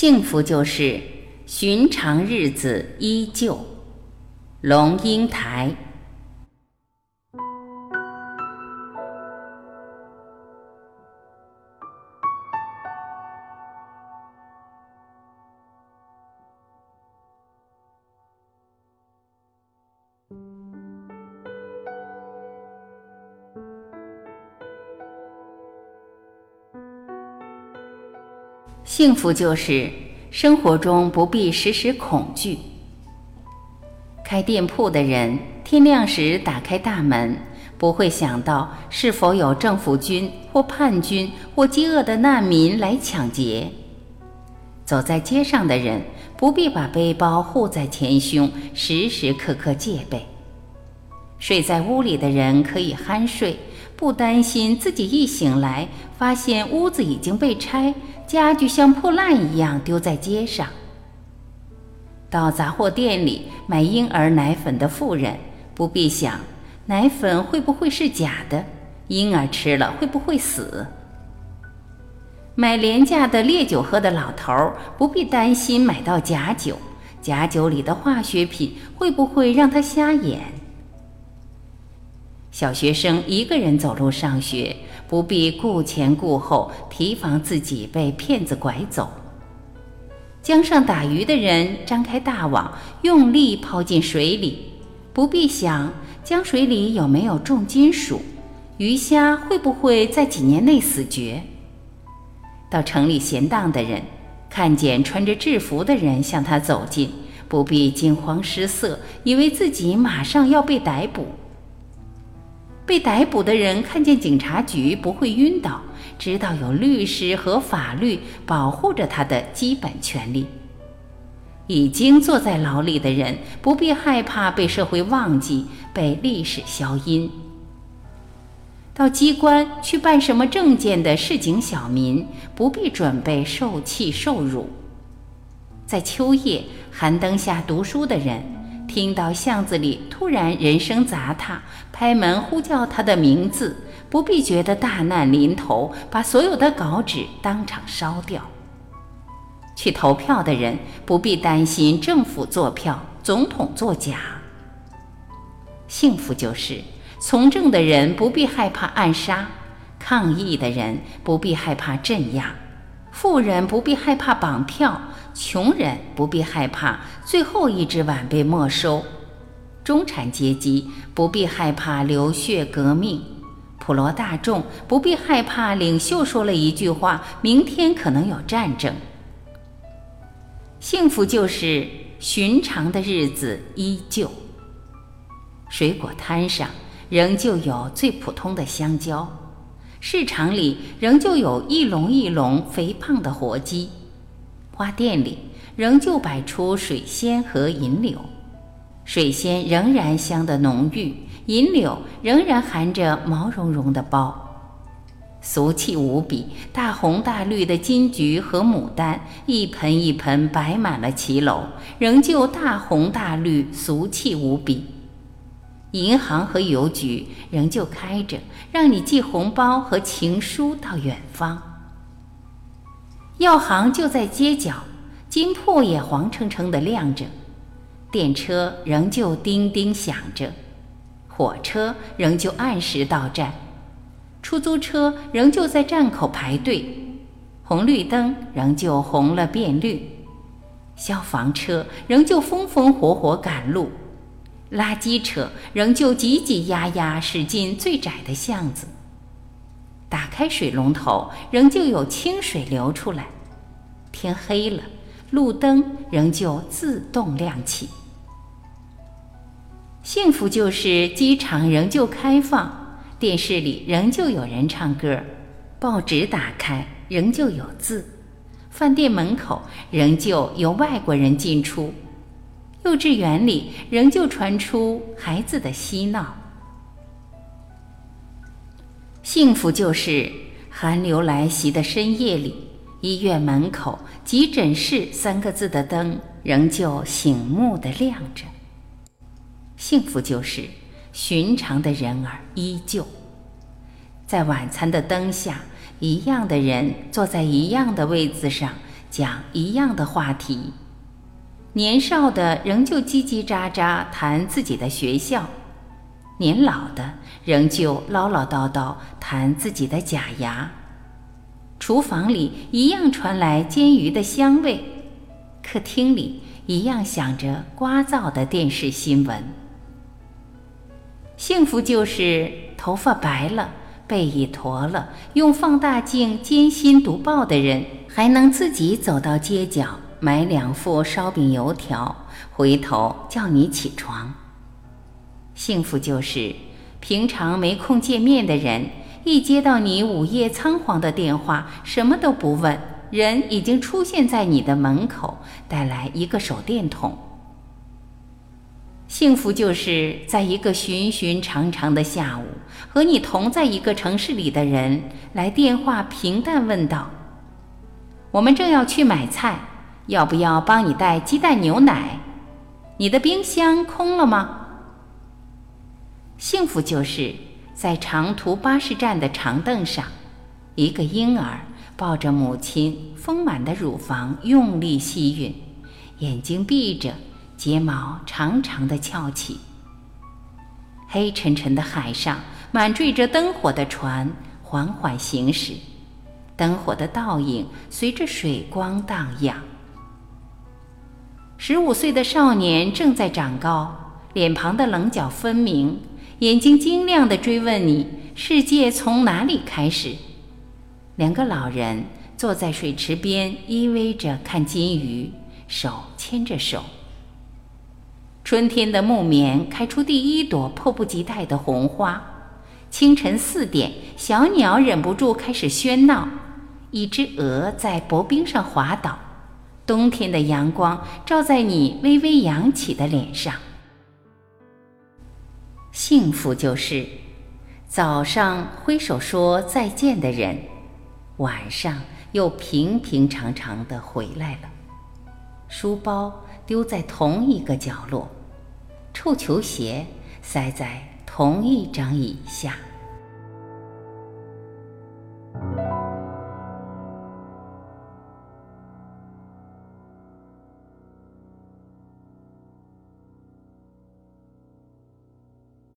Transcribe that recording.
幸福就是寻常日子依旧。龙应台。幸福就是生活中不必时时恐惧。开店铺的人天亮时打开大门，不会想到是否有政府军或叛军或饥饿的难民来抢劫。走在街上的人不必把背包护在前胸，时时刻刻戒备。睡在屋里的人可以酣睡。不担心自己一醒来发现屋子已经被拆，家具像破烂一样丢在街上。到杂货店里买婴儿奶粉的妇人不必想奶粉会不会是假的，婴儿吃了会不会死。买廉价的烈酒喝的老头儿不必担心买到假酒，假酒里的化学品会不会让他瞎眼。小学生一个人走路上学，不必顾前顾后，提防自己被骗子拐走。江上打鱼的人张开大网，用力抛进水里，不必想江水里有没有重金属，鱼虾会不会在几年内死绝。到城里闲荡的人，看见穿着制服的人向他走近，不必惊慌失色，以为自己马上要被逮捕。被逮捕的人看见警察局不会晕倒，知道有律师和法律保护着他的基本权利。已经坐在牢里的人不必害怕被社会忘记、被历史消音。到机关去办什么证件的市井小民不必准备受气受辱。在秋夜寒灯下读书的人。听到巷子里突然人声杂沓，拍门呼叫他的名字，不必觉得大难临头，把所有的稿纸当场烧掉。去投票的人不必担心政府作票、总统作假。幸福就是从政的人不必害怕暗杀，抗议的人不必害怕镇压，富人不必害怕绑票。穷人不必害怕最后一只碗被没收，中产阶级不必害怕流血革命，普罗大众不必害怕领袖说了一句话，明天可能有战争。幸福就是寻常的日子依旧。水果摊上仍旧有最普通的香蕉，市场里仍旧有一笼一笼肥胖的活鸡。花店里仍旧摆出水仙和银柳，水仙仍然香得浓郁，银柳仍然含着毛茸茸的苞。俗气无比，大红大绿的金菊和牡丹一盆一盆摆满了骑楼，仍旧大红大绿，俗气无比。银行和邮局仍旧开着，让你寄红包和情书到远方。药行就在街角，金铺也黄澄澄的亮着，电车仍旧叮叮响着，火车仍旧按时到站，出租车仍旧在站口排队，红绿灯仍旧红了变绿，消防车仍旧风风火火赶路，垃圾车仍旧挤挤压压驶进最窄的巷子。打开水龙头，仍旧有清水流出来。天黑了，路灯仍旧自动亮起。幸福就是机场仍旧开放，电视里仍旧有人唱歌，报纸打开仍旧有字，饭店门口仍旧有外国人进出，幼稚园里仍旧传出孩子的嬉闹。幸福就是寒流来袭的深夜里，医院门口“急诊室”三个字的灯仍旧醒目的亮着。幸福就是寻常的人儿依旧，在晚餐的灯下，一样的人坐在一样的位子上，讲一样的话题。年少的仍旧叽叽喳喳谈自己的学校，年老的仍旧唠唠叨叨谈自己的假牙。厨房里一样传来煎鱼的香味，客厅里一样响着聒噪的电视新闻。幸福就是头发白了。背已驼了，用放大镜艰辛读报的人，还能自己走到街角买两副烧饼油条，回头叫你起床。幸福就是平常没空见面的人，一接到你午夜仓皇的电话，什么都不问，人已经出现在你的门口，带来一个手电筒。幸福就是在一个寻寻常常的下午，和你同在一个城市里的人来电话，平淡问道：“我们正要去买菜，要不要帮你带鸡蛋牛奶？你的冰箱空了吗？”幸福就是在长途巴士站的长凳上，一个婴儿抱着母亲丰满的乳房，用力吸吮，眼睛闭着。睫毛长长的翘起，黑沉沉的海上满缀着灯火的船缓缓行驶，灯火的倒影随着水光荡漾。十五岁的少年正在长高，脸庞的棱角分明，眼睛晶亮地追问你：世界从哪里开始？两个老人坐在水池边依偎着看金鱼，手牵着手。春天的木棉开出第一朵迫不及待的红花。清晨四点，小鸟忍不住开始喧闹。一只鹅在薄冰上滑倒。冬天的阳光照在你微微扬起的脸上。幸福就是早上挥手说再见的人，晚上又平平常常的回来了。书包丢在同一个角落。臭球鞋塞在同一张椅下。